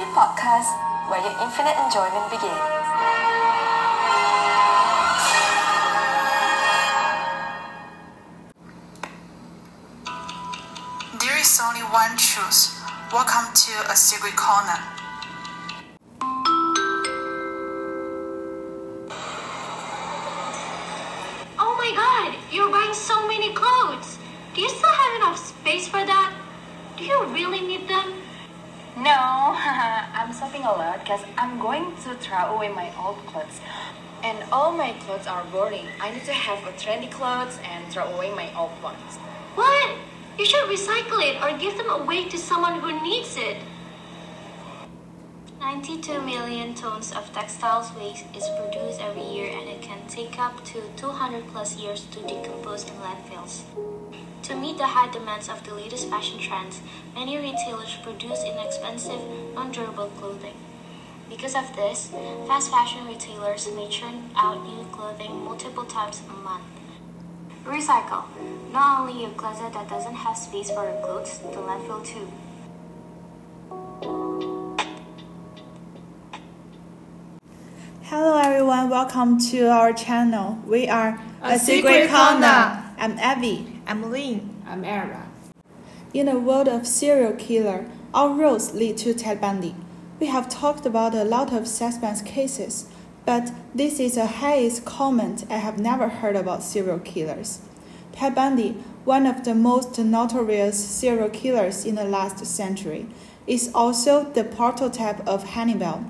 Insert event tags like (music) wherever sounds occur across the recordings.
Happy Podcast, where your infinite enjoyment begins. There is only one truth. Welcome to a secret corner. Oh my god, you're buying so many clothes. Do you still have enough space for that? Do you really need them? No, (laughs) I'm shopping a lot because I'm going to throw away my old clothes. And all my clothes are boring. I need to have a trendy clothes and throw away my old ones. What? You should recycle it or give them away to someone who needs it. 92 million tons of textiles waste is produced every year and it can take up to 200 plus years to decompose in landfills. To meet the high demands of the latest fashion trends, many retailers produce inexpensive, non-durable clothing. Because of this, fast fashion retailers may churn out new clothing multiple times a month. Recycle. Not only your closet that doesn't have space for your clothes, the landfill too. Hello everyone, welcome to our channel. We are A Secret Corner. I'm Abby. I'm Lynn. I'm Era. In a world of serial killer, all roads lead to Ted Bundy. We have talked about a lot of suspense cases, but this is the highest comment I have never heard about serial killers. Ted Bundy, one of the most notorious serial killers in the last century, is also the prototype of Hannibal.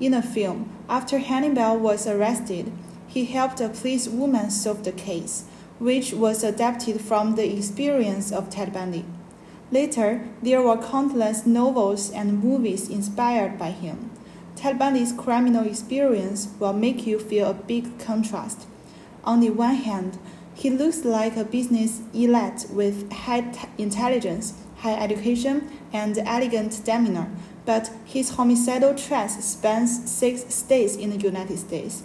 In the film, after Hannibal was arrested, he helped a police woman solve the case, which was adapted from the experience of Ted Bundy. Later, there were countless novels and movies inspired by him. Ted Bundy's criminal experience will make you feel a big contrast. On the one hand, he looks like a business elite with high intelligence, high education, and elegant demeanor, but his homicidal trace spans six states in the United States.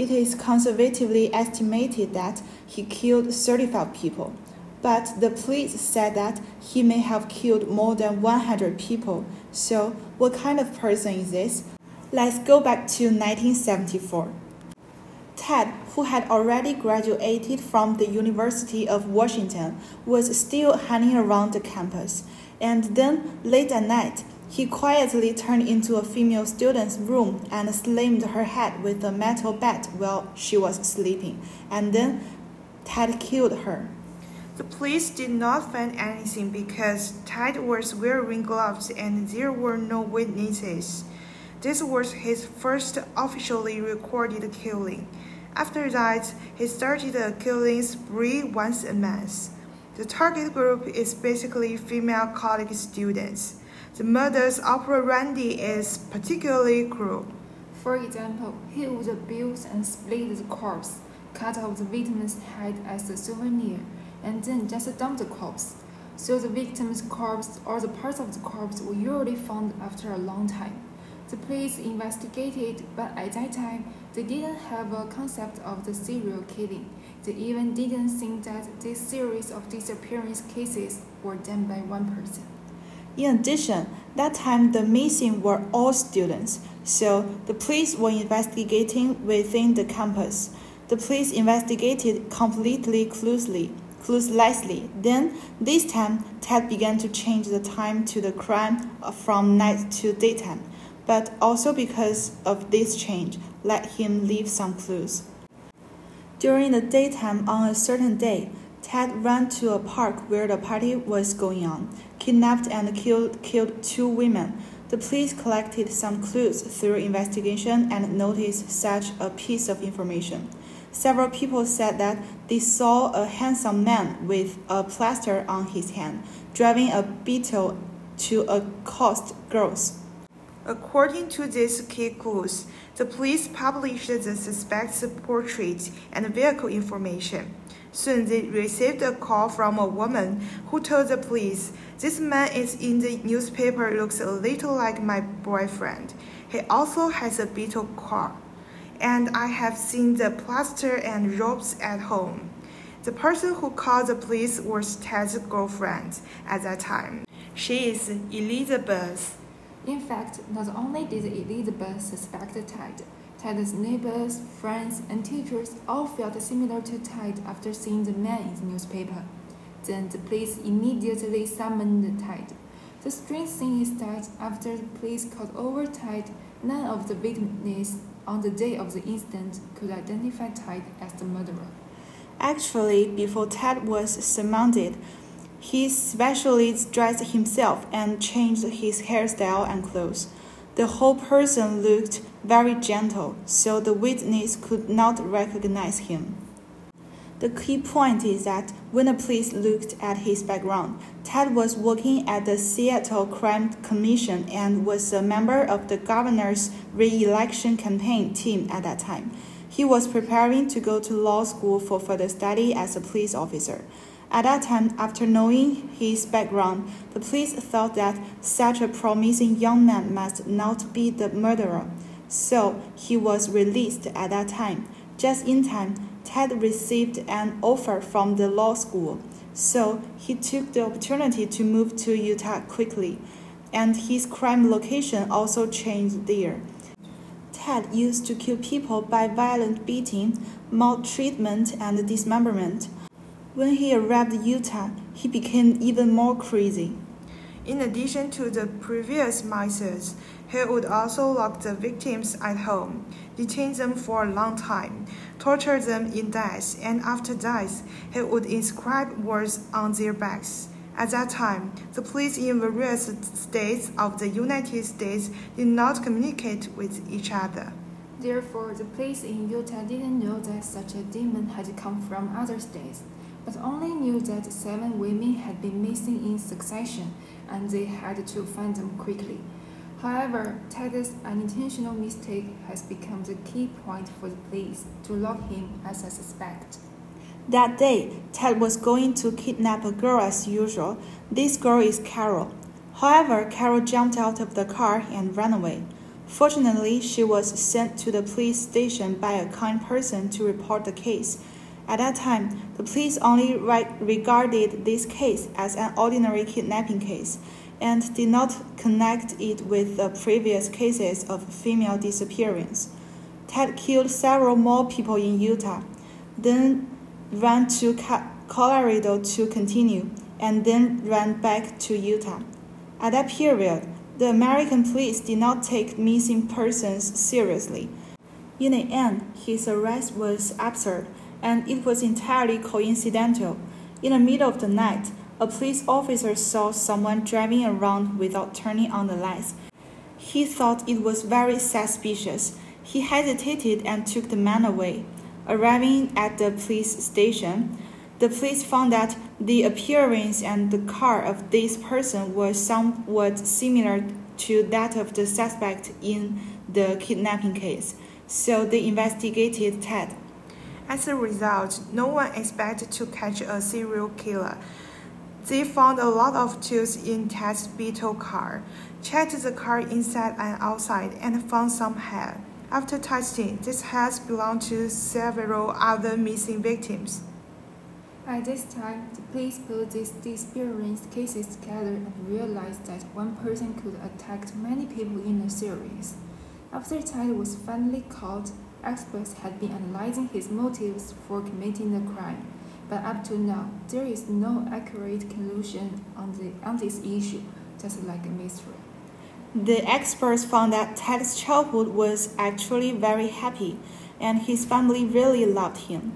It is conservatively estimated that he killed 35 people, but the police said that he may have killed more than 100 people. So, what kind of person is this? Let's go back to 1974. Ted, who had already graduated from the University of Washington, was still hanging around the campus. And then, late at night, he quietly turned into a female student's room and slammed her head with a metal bat while she was sleeping. And then Ted killed her. The police did not find anything because Ted was wearing gloves and there were no witnesses. This was his first officially recorded killing. After that, he started a killing spree once a month. The target group is basically female college students. The murder's operandi is particularly cruel. For example, he would abuse and split the corpse, cut off the victim's head as a souvenir, and then just dump the corpse. So the victim's corpse or the parts of the corpse were usually found after a long time. The police investigated, but at that time, they didn't have a concept of the serial killing. They even didn't think that this series of disappearance cases were done by one person. In addition, that time the missing were all students, so the police were investigating within the campus. The police investigated completely closely, cluelessly. Then, this time, Ted began to change the time to the crime from night to daytime, but also because of this change, let him leave some clues. During the daytime on a certain day, Ted ran to a park where the party was going on, kidnapped and killed, killed two women. The police collected some clues through investigation and noticed such a piece of information. Several people said that they saw a handsome man with a plaster on his hand driving a beetle to accost girls. According to these key clues, the police published the suspect's portrait and vehicle information. Soon they received a call from a woman who told the police, This man is in the newspaper, looks a little like my boyfriend. He also has a beetle car. And I have seen the plaster and ropes at home. The person who called the police was Ted's girlfriend at that time. She is Elizabeth. In fact, not only did Elizabeth suspect Ted, Ted's neighbors, friends, and teachers all felt similar to Ted after seeing the man in the newspaper. Then the police immediately summoned Ted. The strange thing is that after the police called over Ted, none of the witnesses on the day of the incident could identify Ted as the murderer. Actually, before Ted was summoned, he specially dressed himself and changed his hairstyle and clothes. The whole person looked very gentle, so the witness could not recognize him. The key point is that when the police looked at his background, Ted was working at the Seattle Crime Commission and was a member of the governor's re election campaign team at that time. He was preparing to go to law school for further study as a police officer. At that time, after knowing his background, the police thought that such a promising young man must not be the murderer. So he was released at that time, just in time Ted received an offer from the law school, so he took the opportunity to move to Utah quickly, and his crime location also changed there. Ted used to kill people by violent beating, maltreatment, and dismemberment. When he arrived in Utah, he became even more crazy. In addition to the previous methods, he would also lock the victims at home, detain them for a long time, torture them in death, and after death, he would inscribe words on their backs. At that time, the police in various states of the United States did not communicate with each other. Therefore, the police in Utah didn't know that such a demon had come from other states, but only knew that seven women had been missing in succession, and they had to find them quickly. However, Ted's unintentional mistake has become the key point for the police to lock him as a suspect. That day, Ted was going to kidnap a girl as usual. This girl is Carol. However, Carol jumped out of the car and ran away. Fortunately, she was sent to the police station by a kind person to report the case. At that time, the police only regarded this case as an ordinary kidnapping case and did not connect it with the previous cases of female disappearance. Ted killed several more people in Utah, then ran to Colorado to continue, and then ran back to Utah. At that period, the American police did not take missing persons seriously. In the end, his arrest was absurd, and it was entirely coincidental. In the middle of the night, a police officer saw someone driving around without turning on the lights. He thought it was very suspicious. He hesitated and took the man away. Arriving at the police station, the police found that the appearance and the car of this person were somewhat similar to that of the suspect in the kidnapping case, so they investigated Ted. As a result, no one expected to catch a serial killer. They found a lot of tools in Ted's Beetle car, checked the car inside and outside, and found some hair. After testing, this hair belonged to several other missing victims. At this time, the police put these disappearance cases together and realized that one person could attack many people in a series. After Ted was finally caught, experts had been analyzing his motives for committing the crime but up to now, there is no accurate conclusion on, the, on this issue, just like a mystery. The experts found that Ted's childhood was actually very happy, and his family really loved him.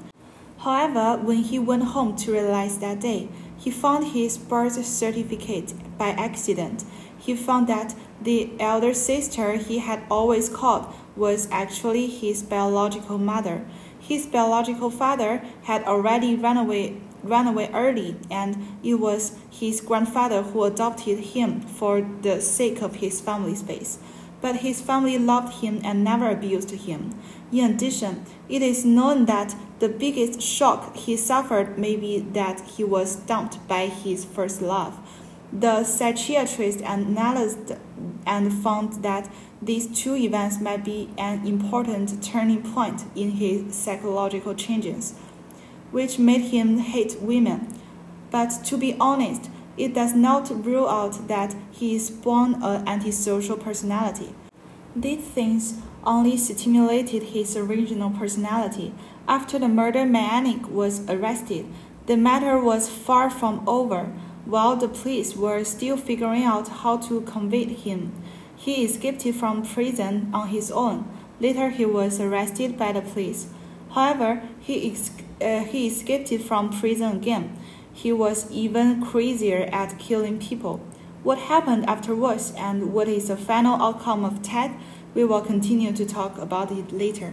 However, when he went home to realize that day, he found his birth certificate by accident. He found that the elder sister he had always called was actually his biological mother. His biological father had already run away, run away early, and it was his grandfather who adopted him for the sake of his family space. But his family loved him and never abused him. In addition, it is known that the biggest shock he suffered may be that he was dumped by his first love. The psychiatrist analyzed and found that these two events might be an important turning point in his psychological changes, which made him hate women. But to be honest, it does not rule out that he is born an antisocial personality. These things only stimulated his original personality. After the murder maniac was arrested, the matter was far from over. While the police were still figuring out how to convict him, he escaped from prison on his own. Later, he was arrested by the police. However, he, ex- uh, he escaped from prison again. He was even crazier at killing people. What happened afterwards and what is the final outcome of Ted? We will continue to talk about it later.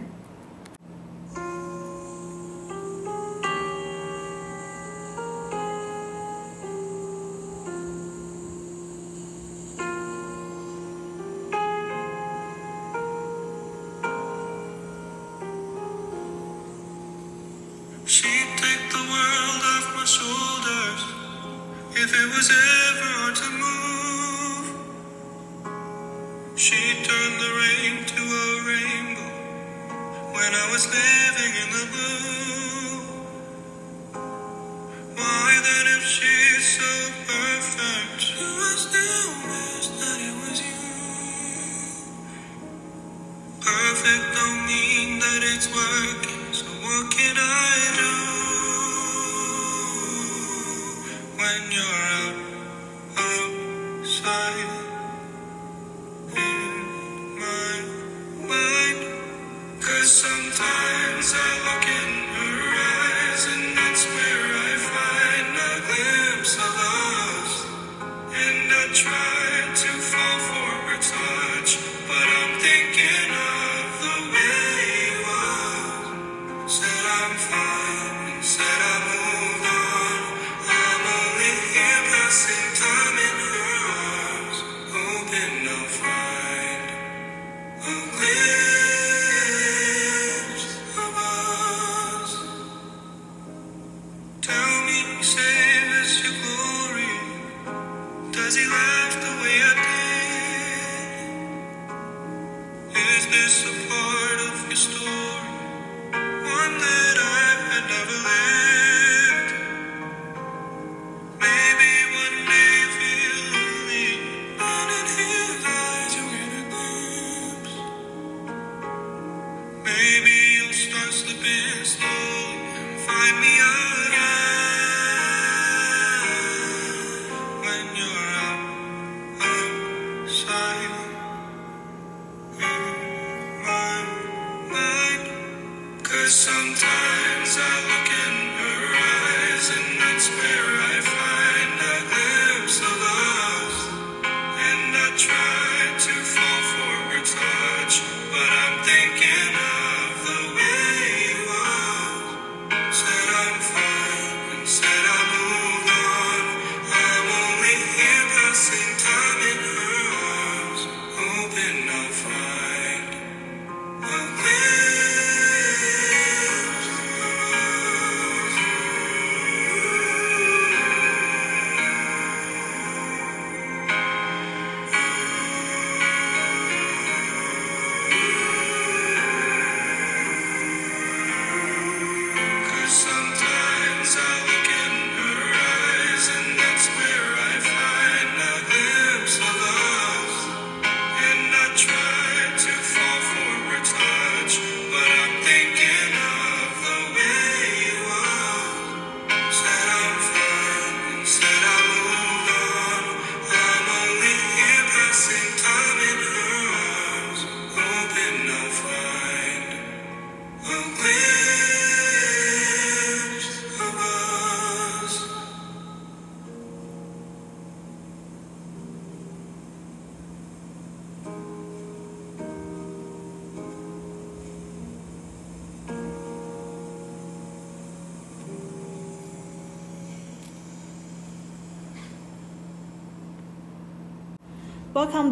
It's working. Sometimes I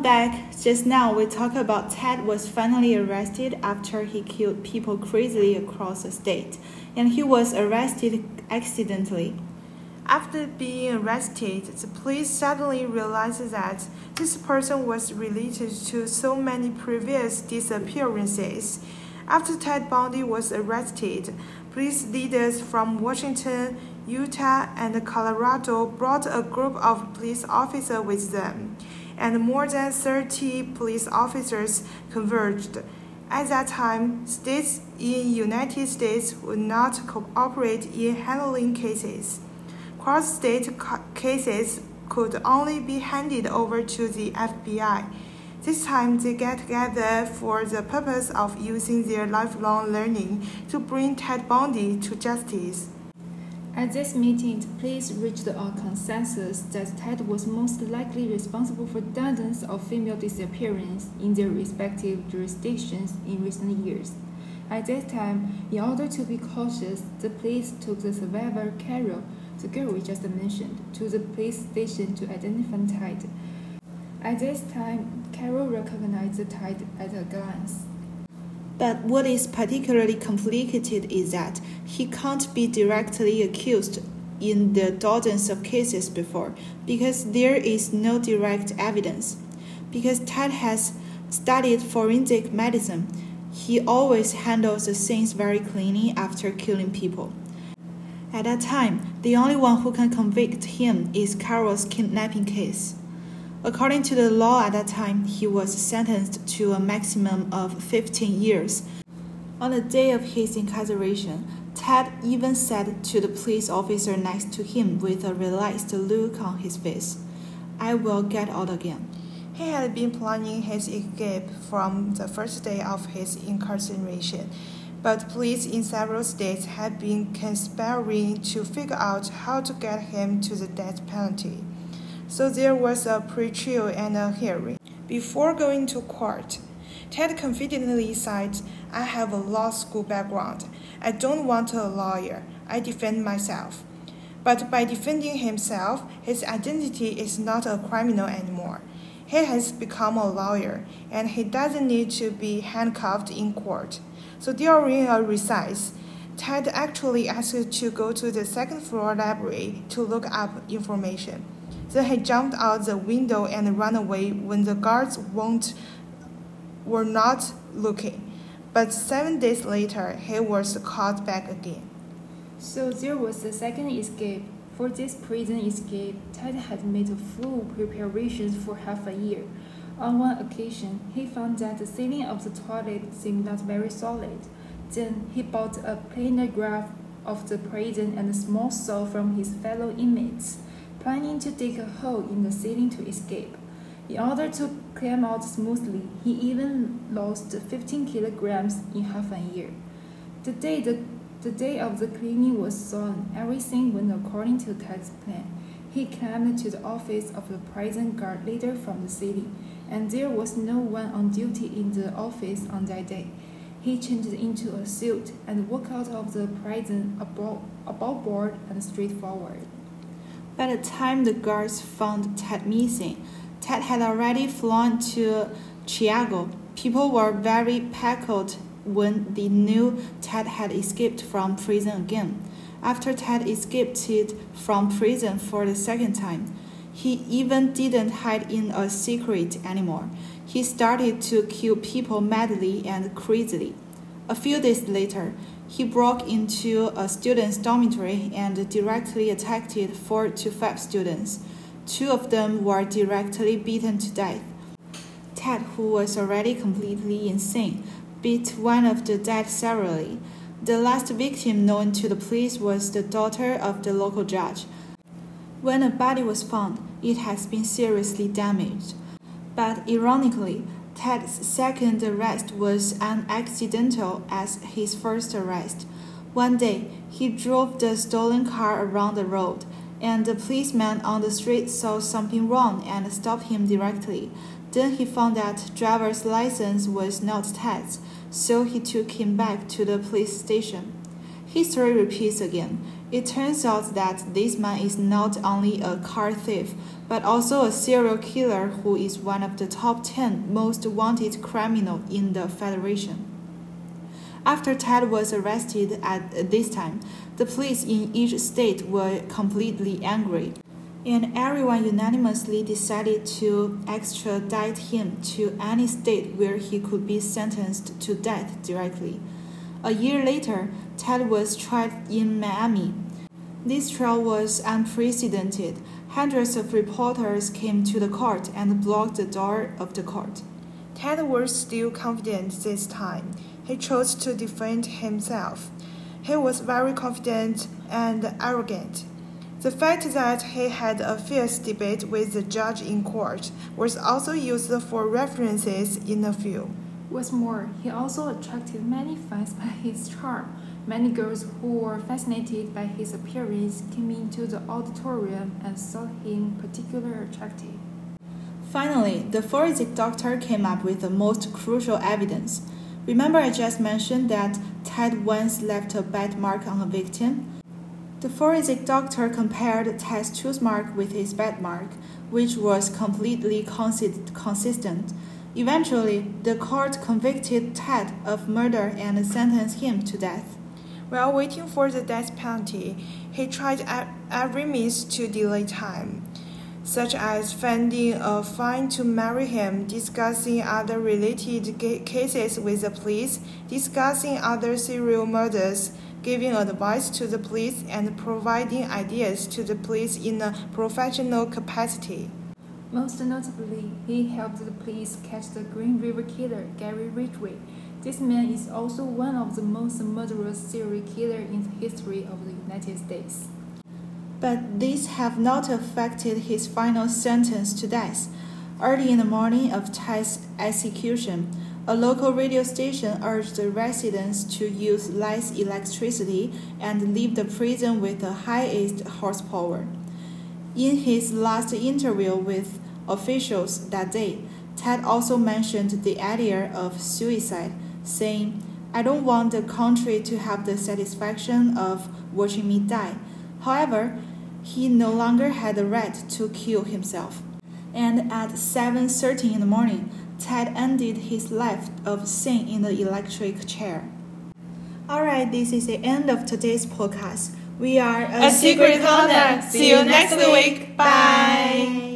Back. Just now we talked about Ted was finally arrested after he killed people crazily across the state, and he was arrested accidentally. After being arrested, the police suddenly realized that this person was related to so many previous disappearances. After Ted Bundy was arrested, police leaders from Washington, Utah, and Colorado brought a group of police officers with them, and more than 30 police officers converged. At that time, states in United States would not cooperate in handling cases. Cross-state cases could only be handed over to the FBI. This time they get together for the purpose of using their lifelong learning to bring Ted Bundy to justice. At this meeting, the police reached a consensus that Ted was most likely responsible for dozens of female disappearances in their respective jurisdictions in recent years. At that time, in order to be cautious, the police took the survivor Carol, the girl we just mentioned, to the police station to identify Ted. At this time, Carol recognized Ted at a glance. But what is particularly complicated is that he can't be directly accused in the dozens of cases before because there is no direct evidence. Because Ted has studied forensic medicine, he always handles the things very cleanly after killing people. At that time, the only one who can convict him is Carol's kidnapping case. According to the law at that time, he was sentenced to a maximum of 15 years. On the day of his incarceration, Ted even said to the police officer next to him with a relaxed look on his face, I will get out again. He had been planning his escape from the first day of his incarceration, but police in several states had been conspiring to figure out how to get him to the death penalty. So there was a pre-trial and a hearing. Before going to court, Ted confidently said, I have a law school background. I don't want a lawyer. I defend myself. But by defending himself, his identity is not a criminal anymore. He has become a lawyer, and he doesn't need to be handcuffed in court. So during a recess, Ted actually asked to go to the second floor library to look up information. Then he jumped out the window and ran away when the guards won't, were not looking. But seven days later, he was caught back again. So there was a second escape. For this prison escape, Ted had made full preparations for half a year. On one occasion, he found that the ceiling of the toilet seemed not very solid. Then he bought a planograph of the prison and a small saw from his fellow inmates planning to dig a hole in the ceiling to escape. In order to climb out smoothly, he even lost 15 kilograms in half a year. The day the, the day of the cleaning was done, everything went according to Ted's plan. He climbed to the office of the prison guard leader from the city, and there was no one on duty in the office on that day. He changed into a suit and walked out of the prison above, above board and straightforward. By the time the guards found Ted missing, Ted had already flown to Chicago. People were very peckled when they knew Ted had escaped from prison again. After Ted escaped from prison for the second time, he even didn't hide in a secret anymore. He started to kill people madly and crazily. A few days later, he broke into a student's dormitory and directly attacked four to five students. Two of them were directly beaten to death. Ted, who was already completely insane, beat one of the dead severely. The last victim known to the police was the daughter of the local judge. When a body was found, it has been seriously damaged. But ironically, Ted's second arrest was as accidental as his first arrest. One day, he drove the stolen car around the road, and the policeman on the street saw something wrong and stopped him directly. Then he found that driver's license was not Ted's, so he took him back to the police station. History repeats again. It turns out that this man is not only a car thief, but also a serial killer who is one of the top 10 most wanted criminals in the Federation. After Ted was arrested at this time, the police in each state were completely angry, and everyone unanimously decided to extradite him to any state where he could be sentenced to death directly. A year later, Ted was tried in Miami. This trial was unprecedented. Hundreds of reporters came to the court and blocked the door of the court. Ted was still confident this time. He chose to defend himself. He was very confident and arrogant. The fact that he had a fierce debate with the judge in court was also used for references in the film. What's more, he also attracted many fans by his charm. Many girls who were fascinated by his appearance came into the auditorium and saw him particularly attractive. Finally, the forensic doctor came up with the most crucial evidence. Remember, I just mentioned that Ted once left a bite mark on a victim? The forensic doctor compared Ted's tooth mark with his bite mark, which was completely consi- consistent. Eventually, the court convicted Ted of murder and sentenced him to death. While waiting for the death penalty, he tried every means to delay time, such as finding a fine to marry him, discussing other related cases with the police, discussing other serial murders, giving advice to the police, and providing ideas to the police in a professional capacity. Most notably, he helped the police catch the Green River Killer, Gary Ridgway. This man is also one of the most murderous serial killers in the history of the United States. But these have not affected his final sentence to death. Early in the morning of Ted's execution, a local radio station urged the residents to use less electricity and leave the prison with the highest horsepower. In his last interview with officials that day, Ted also mentioned the idea of suicide, saying, I don't want the country to have the satisfaction of watching me die. However, he no longer had the right to kill himself. And at 7:30 in the morning, Ted ended his life of sin in the electric chair. Alright, this is the end of today's podcast. We are a, a secret corner. See you next week. Bye.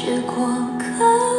是过客。